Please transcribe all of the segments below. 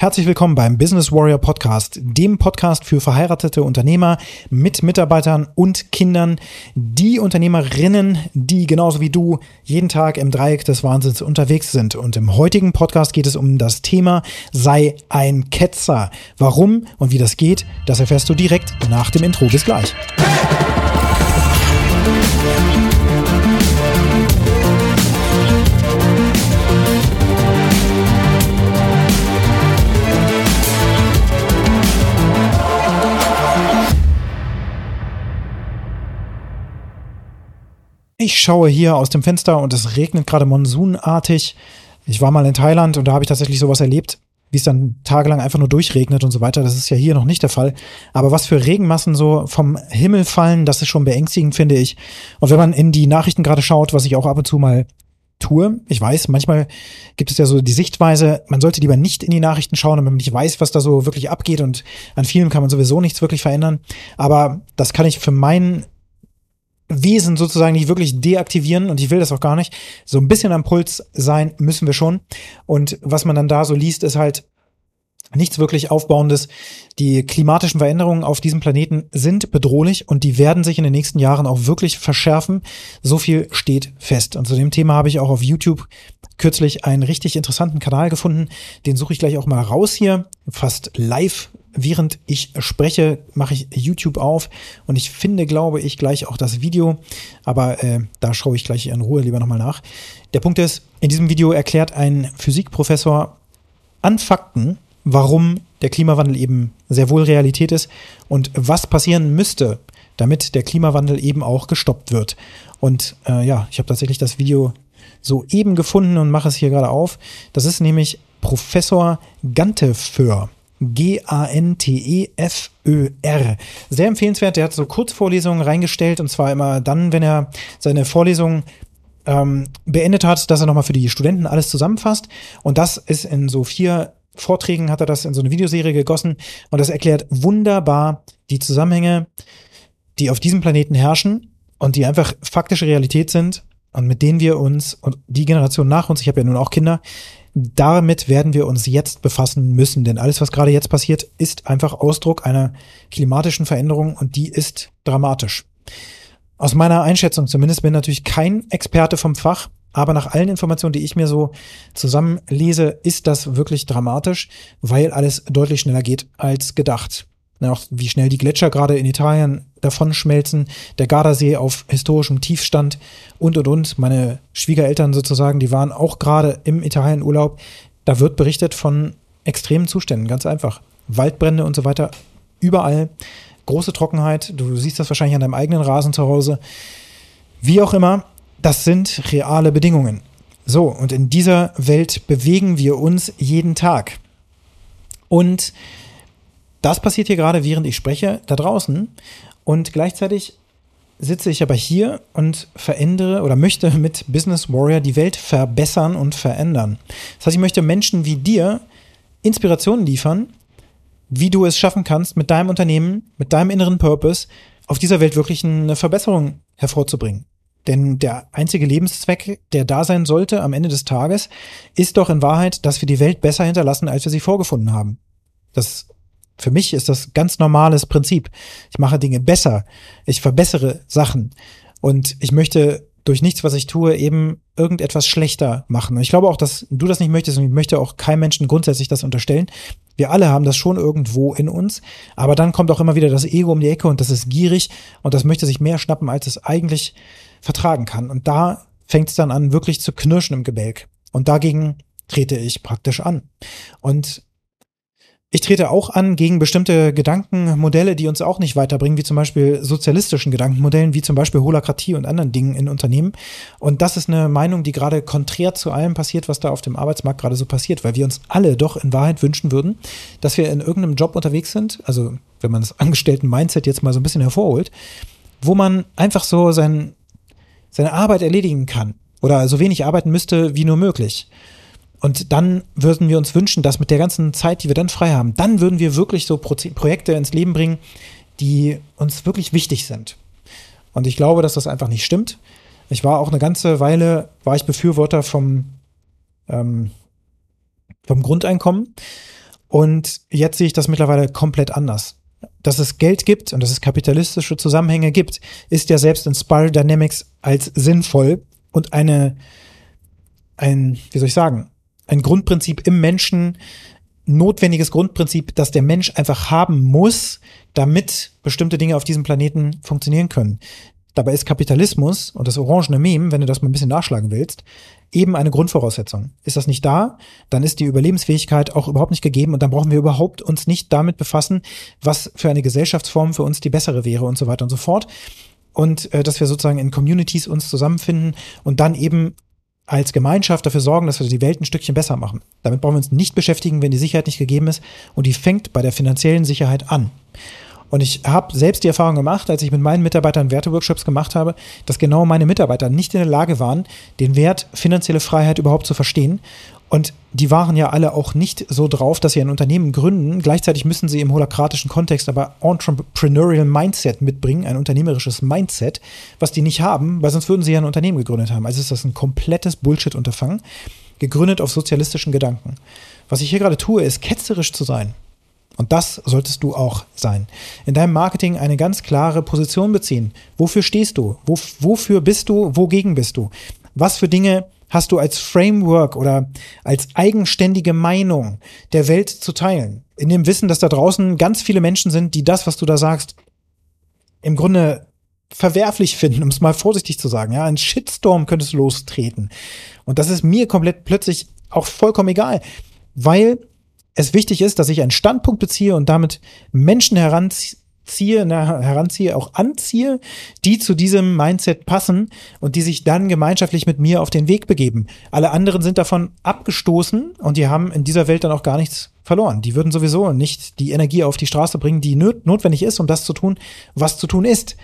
Herzlich willkommen beim Business Warrior Podcast, dem Podcast für verheiratete Unternehmer mit Mitarbeitern und Kindern, die Unternehmerinnen, die genauso wie du jeden Tag im Dreieck des Wahnsinns unterwegs sind. Und im heutigen Podcast geht es um das Thema sei ein Ketzer. Warum und wie das geht, das erfährst du direkt nach dem Intro. Bis gleich. Ich schaue hier aus dem Fenster und es regnet gerade monsunartig. Ich war mal in Thailand und da habe ich tatsächlich sowas erlebt, wie es dann tagelang einfach nur durchregnet und so weiter. Das ist ja hier noch nicht der Fall. Aber was für Regenmassen so vom Himmel fallen, das ist schon beängstigend, finde ich. Und wenn man in die Nachrichten gerade schaut, was ich auch ab und zu mal tue, ich weiß, manchmal gibt es ja so die Sichtweise, man sollte lieber nicht in die Nachrichten schauen, wenn man nicht weiß, was da so wirklich abgeht und an vielen kann man sowieso nichts wirklich verändern. Aber das kann ich für meinen Wesen sozusagen nicht wirklich deaktivieren und ich will das auch gar nicht. So ein bisschen am Puls sein müssen wir schon. Und was man dann da so liest, ist halt nichts wirklich Aufbauendes. Die klimatischen Veränderungen auf diesem Planeten sind bedrohlich und die werden sich in den nächsten Jahren auch wirklich verschärfen. So viel steht fest. Und zu dem Thema habe ich auch auf YouTube kürzlich einen richtig interessanten Kanal gefunden. Den suche ich gleich auch mal raus hier, fast live während ich spreche, mache ich YouTube auf und ich finde, glaube ich, gleich auch das Video, aber äh, da schaue ich gleich in Ruhe lieber nochmal nach. Der Punkt ist, in diesem Video erklärt ein Physikprofessor an Fakten, warum der Klimawandel eben sehr wohl Realität ist und was passieren müsste, damit der Klimawandel eben auch gestoppt wird. Und äh, ja, ich habe tatsächlich das Video soeben gefunden und mache es hier gerade auf. Das ist nämlich Professor Ganteföhr. G-A-N-T-E-F-Ö-R. Sehr empfehlenswert. Der hat so Kurzvorlesungen reingestellt und zwar immer dann, wenn er seine Vorlesungen ähm, beendet hat, dass er nochmal für die Studenten alles zusammenfasst. Und das ist in so vier Vorträgen hat er das in so eine Videoserie gegossen und das erklärt wunderbar die Zusammenhänge, die auf diesem Planeten herrschen und die einfach faktische Realität sind und mit denen wir uns und die Generation nach uns, ich habe ja nun auch Kinder, damit werden wir uns jetzt befassen müssen, denn alles, was gerade jetzt passiert, ist einfach Ausdruck einer klimatischen Veränderung und die ist dramatisch. Aus meiner Einschätzung zumindest bin natürlich kein Experte vom Fach, aber nach allen Informationen, die ich mir so zusammenlese, ist das wirklich dramatisch, weil alles deutlich schneller geht als gedacht auch wie schnell die Gletscher gerade in Italien davon schmelzen, der Gardasee auf historischem Tiefstand und und und. Meine Schwiegereltern sozusagen, die waren auch gerade im Italienurlaub. Da wird berichtet von extremen Zuständen, ganz einfach. Waldbrände und so weiter, überall. Große Trockenheit, du siehst das wahrscheinlich an deinem eigenen Rasen zu Hause. Wie auch immer, das sind reale Bedingungen. So, und in dieser Welt bewegen wir uns jeden Tag. Und das passiert hier gerade, während ich spreche, da draußen. Und gleichzeitig sitze ich aber hier und verändere oder möchte mit Business Warrior die Welt verbessern und verändern. Das heißt, ich möchte Menschen wie dir Inspirationen liefern, wie du es schaffen kannst, mit deinem Unternehmen, mit deinem inneren Purpose auf dieser Welt wirklich eine Verbesserung hervorzubringen. Denn der einzige Lebenszweck, der da sein sollte am Ende des Tages, ist doch in Wahrheit, dass wir die Welt besser hinterlassen, als wir sie vorgefunden haben. Das für mich ist das ganz normales Prinzip. Ich mache Dinge besser. Ich verbessere Sachen. Und ich möchte durch nichts, was ich tue, eben irgendetwas schlechter machen. Und ich glaube auch, dass du das nicht möchtest und ich möchte auch keinem Menschen grundsätzlich das unterstellen. Wir alle haben das schon irgendwo in uns, aber dann kommt auch immer wieder das Ego um die Ecke und das ist gierig und das möchte sich mehr schnappen, als es eigentlich vertragen kann. Und da fängt es dann an, wirklich zu knirschen im Gebälk. Und dagegen trete ich praktisch an. Und ich trete auch an gegen bestimmte Gedankenmodelle, die uns auch nicht weiterbringen, wie zum Beispiel sozialistischen Gedankenmodellen, wie zum Beispiel Holakratie und anderen Dingen in Unternehmen. Und das ist eine Meinung, die gerade konträr zu allem passiert, was da auf dem Arbeitsmarkt gerade so passiert, weil wir uns alle doch in Wahrheit wünschen würden, dass wir in irgendeinem Job unterwegs sind, also wenn man das Angestellten-Mindset jetzt mal so ein bisschen hervorholt, wo man einfach so sein, seine Arbeit erledigen kann oder so wenig arbeiten müsste wie nur möglich. Und dann würden wir uns wünschen, dass mit der ganzen Zeit, die wir dann frei haben, dann würden wir wirklich so Pro Projekte ins Leben bringen, die uns wirklich wichtig sind. Und ich glaube, dass das einfach nicht stimmt. Ich war auch eine ganze Weile, war ich Befürworter vom, ähm, vom Grundeinkommen. Und jetzt sehe ich das mittlerweile komplett anders. Dass es Geld gibt und dass es kapitalistische Zusammenhänge gibt, ist ja selbst in Spiral Dynamics als sinnvoll und eine, ein, wie soll ich sagen, ein Grundprinzip im Menschen, notwendiges Grundprinzip, das der Mensch einfach haben muss, damit bestimmte Dinge auf diesem Planeten funktionieren können. Dabei ist Kapitalismus und das orangene Meme, wenn du das mal ein bisschen nachschlagen willst, eben eine Grundvoraussetzung. Ist das nicht da, dann ist die Überlebensfähigkeit auch überhaupt nicht gegeben und dann brauchen wir überhaupt uns nicht damit befassen, was für eine Gesellschaftsform für uns die bessere wäre und so weiter und so fort. Und äh, dass wir sozusagen in Communities uns zusammenfinden und dann eben als Gemeinschaft dafür sorgen, dass wir die Welt ein Stückchen besser machen. Damit brauchen wir uns nicht beschäftigen, wenn die Sicherheit nicht gegeben ist. Und die fängt bei der finanziellen Sicherheit an. Und ich habe selbst die Erfahrung gemacht, als ich mit meinen Mitarbeitern Werteworkshops gemacht habe, dass genau meine Mitarbeiter nicht in der Lage waren, den Wert finanzielle Freiheit überhaupt zu verstehen. Und die waren ja alle auch nicht so drauf, dass sie ein Unternehmen gründen. Gleichzeitig müssen sie im holakratischen Kontext aber Entrepreneurial Mindset mitbringen, ein unternehmerisches Mindset, was die nicht haben, weil sonst würden sie ja ein Unternehmen gegründet haben. Also ist das ein komplettes Bullshit-Unterfangen, gegründet auf sozialistischen Gedanken. Was ich hier gerade tue, ist ketzerisch zu sein. Und das solltest du auch sein. In deinem Marketing eine ganz klare Position beziehen. Wofür stehst du? Wo, wofür bist du? Wogegen bist du? Was für Dinge hast du als Framework oder als eigenständige Meinung der Welt zu teilen? In dem Wissen, dass da draußen ganz viele Menschen sind, die das, was du da sagst, im Grunde verwerflich finden, um es mal vorsichtig zu sagen. Ja, ein Shitstorm könntest du lostreten. Und das ist mir komplett plötzlich auch vollkommen egal, weil es wichtig ist, dass ich einen Standpunkt beziehe und damit Menschen heranziehe, na, heranziehe, auch anziehe, die zu diesem Mindset passen und die sich dann gemeinschaftlich mit mir auf den Weg begeben. Alle anderen sind davon abgestoßen und die haben in dieser Welt dann auch gar nichts verloren. Die würden sowieso nicht die Energie auf die Straße bringen, die notwendig ist, um das zu tun, was zu tun ist,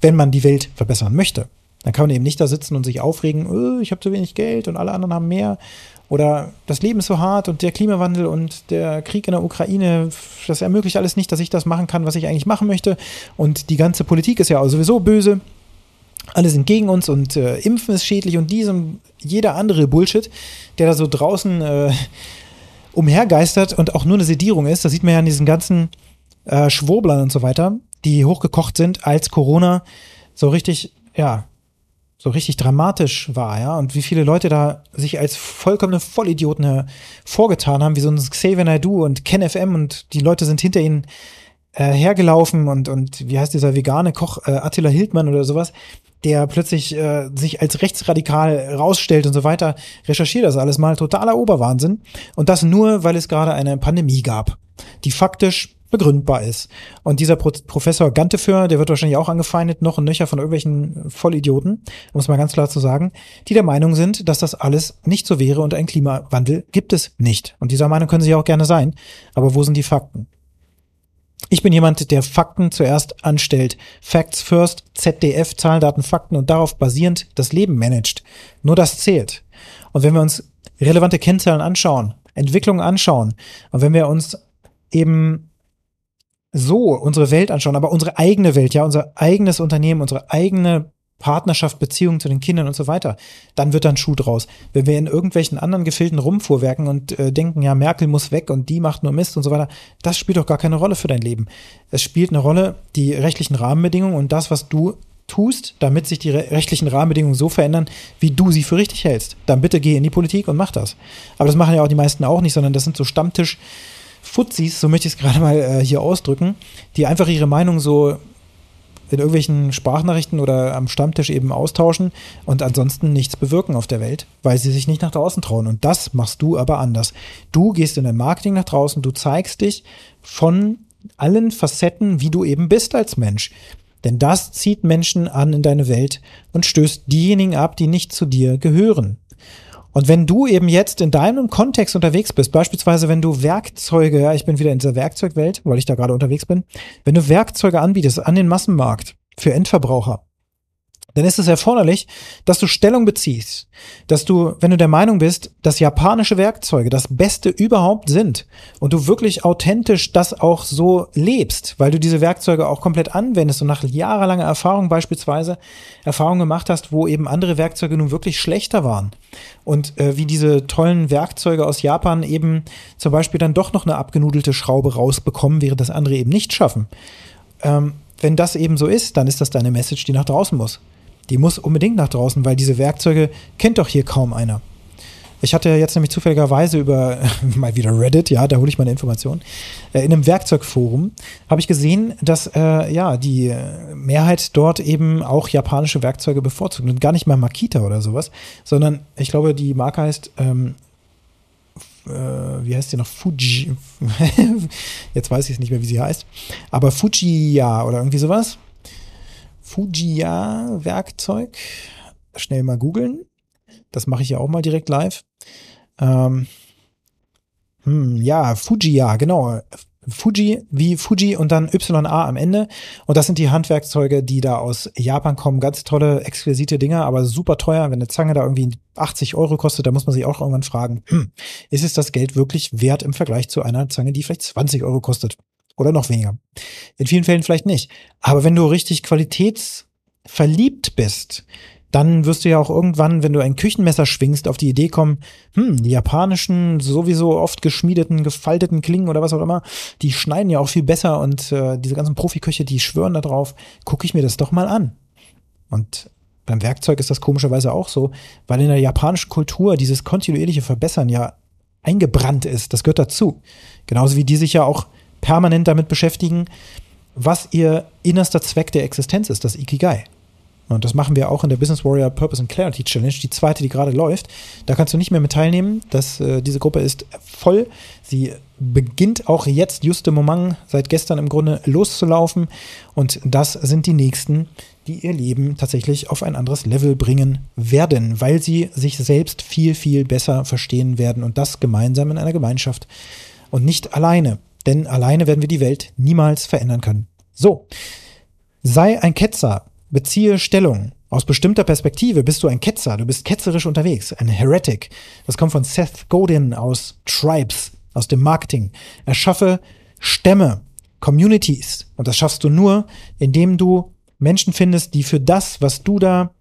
wenn man die Welt verbessern möchte. Dann kann man eben nicht da sitzen und sich aufregen, oh, ich habe zu wenig Geld und alle anderen haben mehr oder das Leben ist so hart und der Klimawandel und der Krieg in der Ukraine, das ermöglicht alles nicht, dass ich das machen kann, was ich eigentlich machen möchte. Und die ganze Politik ist ja sowieso böse. Alle sind gegen uns und äh, Impfen ist schädlich und diesem jeder andere Bullshit, der da so draußen äh, umhergeistert und auch nur eine Sedierung ist. Das sieht man ja an diesen ganzen äh, Schwurblern und so weiter, die hochgekocht sind, als Corona so richtig, ja, so richtig dramatisch war, ja, und wie viele Leute da sich als vollkommene Vollidioten vorgetan haben, wie so ein Xavier Naidoo und Ken FM und die Leute sind hinter ihnen äh, hergelaufen und, und wie heißt dieser vegane Koch, äh, Attila Hildmann oder sowas, der plötzlich äh, sich als rechtsradikal rausstellt und so weiter, recherchiert das alles mal, totaler Oberwahnsinn. Und das nur, weil es gerade eine Pandemie gab, die faktisch begründbar ist. Und dieser Pro Professor Ganteföhr, der wird wahrscheinlich auch angefeindet, noch ein nöcher von irgendwelchen Vollidioten, um es mal ganz klar zu sagen, die der Meinung sind, dass das alles nicht so wäre und ein Klimawandel gibt es nicht. Und dieser Meinung können sie auch gerne sein. Aber wo sind die Fakten? Ich bin jemand, der Fakten zuerst anstellt. Facts first, ZDF, Zahlen, Daten, Fakten und darauf basierend das Leben managt. Nur das zählt. Und wenn wir uns relevante Kennzahlen anschauen, Entwicklungen anschauen und wenn wir uns eben so unsere Welt anschauen, aber unsere eigene Welt, ja, unser eigenes Unternehmen, unsere eigene Partnerschaft, Beziehung zu den Kindern und so weiter, dann wird dann Schuh draus. Wenn wir in irgendwelchen anderen Gefilden rumfuhrwerken und äh, denken, ja, Merkel muss weg und die macht nur Mist und so weiter, das spielt doch gar keine Rolle für dein Leben. Es spielt eine Rolle, die rechtlichen Rahmenbedingungen und das, was du tust, damit sich die rechtlichen Rahmenbedingungen so verändern, wie du sie für richtig hältst. Dann bitte geh in die Politik und mach das. Aber das machen ja auch die meisten auch nicht, sondern das sind so Stammtisch- Fuzis, so möchte ich es gerade mal äh, hier ausdrücken, die einfach ihre Meinung so in irgendwelchen Sprachnachrichten oder am Stammtisch eben austauschen und ansonsten nichts bewirken auf der Welt, weil sie sich nicht nach draußen trauen. Und das machst du aber anders. Du gehst in dein Marketing nach draußen, du zeigst dich von allen Facetten, wie du eben bist als Mensch. Denn das zieht Menschen an in deine Welt und stößt diejenigen ab, die nicht zu dir gehören. Und wenn du eben jetzt in deinem Kontext unterwegs bist, beispielsweise wenn du Werkzeuge, ja, ich bin wieder in dieser Werkzeugwelt, weil ich da gerade unterwegs bin, wenn du Werkzeuge anbietest an den Massenmarkt für Endverbraucher, dann ist es erforderlich, dass du Stellung beziehst, dass du, wenn du der Meinung bist, dass japanische Werkzeuge das Beste überhaupt sind und du wirklich authentisch das auch so lebst, weil du diese Werkzeuge auch komplett anwendest und nach jahrelanger Erfahrung beispielsweise Erfahrungen gemacht hast, wo eben andere Werkzeuge nun wirklich schlechter waren und äh, wie diese tollen Werkzeuge aus Japan eben zum Beispiel dann doch noch eine abgenudelte Schraube rausbekommen, während das andere eben nicht schaffen. Ähm, wenn das eben so ist, dann ist das deine Message, die nach draußen muss. Die muss unbedingt nach draußen, weil diese Werkzeuge kennt doch hier kaum einer. Ich hatte jetzt nämlich zufälligerweise über mal wieder Reddit, ja, da hole ich meine Informationen. Äh, in einem Werkzeugforum habe ich gesehen, dass äh, ja die Mehrheit dort eben auch japanische Werkzeuge bevorzugt und gar nicht mal Makita oder sowas, sondern ich glaube, die Marke heißt ähm, äh, wie heißt die noch? Fuji. Jetzt weiß ich es nicht mehr, wie sie heißt. Aber Fujiya oder irgendwie sowas. Fujiya Werkzeug. Schnell mal googeln. Das mache ich ja auch mal direkt live. Ähm, hm, ja, Fujiya, genau. Fuji wie Fuji und dann YA am Ende. Und das sind die Handwerkzeuge, die da aus Japan kommen. Ganz tolle, exquisite Dinger, aber super teuer. Wenn eine Zange da irgendwie 80 Euro kostet, da muss man sich auch irgendwann fragen, hm, ist es das Geld wirklich wert im Vergleich zu einer Zange, die vielleicht 20 Euro kostet? Oder noch weniger. In vielen Fällen vielleicht nicht. Aber wenn du richtig qualitätsverliebt bist, dann wirst du ja auch irgendwann, wenn du ein Küchenmesser schwingst, auf die Idee kommen, hm, die japanischen, sowieso oft geschmiedeten, gefalteten Klingen oder was auch immer, die schneiden ja auch viel besser und äh, diese ganzen Profiköche, die schwören da drauf, gucke ich mir das doch mal an. Und beim Werkzeug ist das komischerweise auch so, weil in der japanischen Kultur dieses kontinuierliche Verbessern ja eingebrannt ist. Das gehört dazu. Genauso wie die sich ja auch permanent damit beschäftigen, was ihr innerster Zweck der Existenz ist, das Ikigai. Und das machen wir auch in der Business Warrior Purpose and Clarity Challenge, die zweite, die gerade läuft. Da kannst du nicht mehr mit teilnehmen. Das, äh, diese Gruppe ist voll. Sie beginnt auch jetzt, just im Moment, seit gestern im Grunde loszulaufen. Und das sind die nächsten, die ihr Leben tatsächlich auf ein anderes Level bringen werden, weil sie sich selbst viel, viel besser verstehen werden und das gemeinsam in einer Gemeinschaft und nicht alleine. Denn alleine werden wir die Welt niemals verändern können. So. Sei ein Ketzer, Beziehe Stellung. Aus bestimmter Perspektive bist du ein Ketzer, du bist ketzerisch unterwegs, ein Heretic. Das kommt von Seth Godin aus Tribes, aus dem Marketing. Erschaffe Stämme, Communities. Und das schaffst du nur, indem du Menschen findest, die für das, was du da,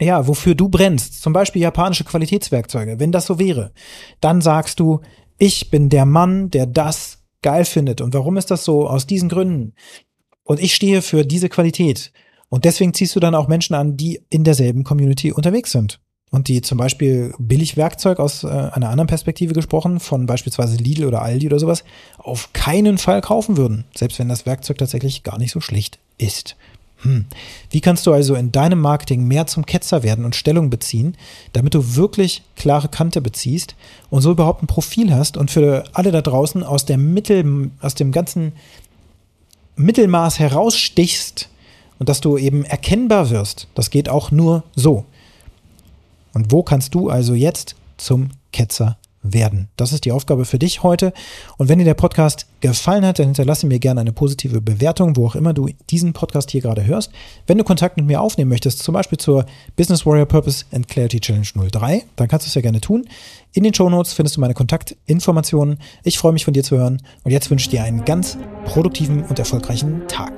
ja, wofür du brennst, zum Beispiel japanische Qualitätswerkzeuge, wenn das so wäre, dann sagst du, ich bin der Mann, der das geil findet. Und warum ist das so? Aus diesen Gründen. Und ich stehe für diese Qualität. Und deswegen ziehst du dann auch Menschen an, die in derselben Community unterwegs sind. Und die zum Beispiel Billigwerkzeug aus äh, einer anderen Perspektive gesprochen, von beispielsweise Lidl oder Aldi oder sowas, auf keinen Fall kaufen würden. Selbst wenn das Werkzeug tatsächlich gar nicht so schlecht ist. Hm. Wie kannst du also in deinem Marketing mehr zum Ketzer werden und Stellung beziehen, damit du wirklich klare Kante beziehst und so überhaupt ein Profil hast und für alle da draußen aus der Mittel, aus dem ganzen Mittelmaß herausstichst, und dass du eben erkennbar wirst. Das geht auch nur so. Und wo kannst du also jetzt zum Ketzer werden? Das ist die Aufgabe für dich heute. Und wenn dir der Podcast gefallen hat, dann hinterlasse mir gerne eine positive Bewertung, wo auch immer du diesen Podcast hier gerade hörst. Wenn du Kontakt mit mir aufnehmen möchtest, zum Beispiel zur Business Warrior Purpose and Clarity Challenge 03, dann kannst du es ja gerne tun. In den Show Notes findest du meine Kontaktinformationen. Ich freue mich von dir zu hören und jetzt wünsche ich dir einen ganz produktiven und erfolgreichen Tag.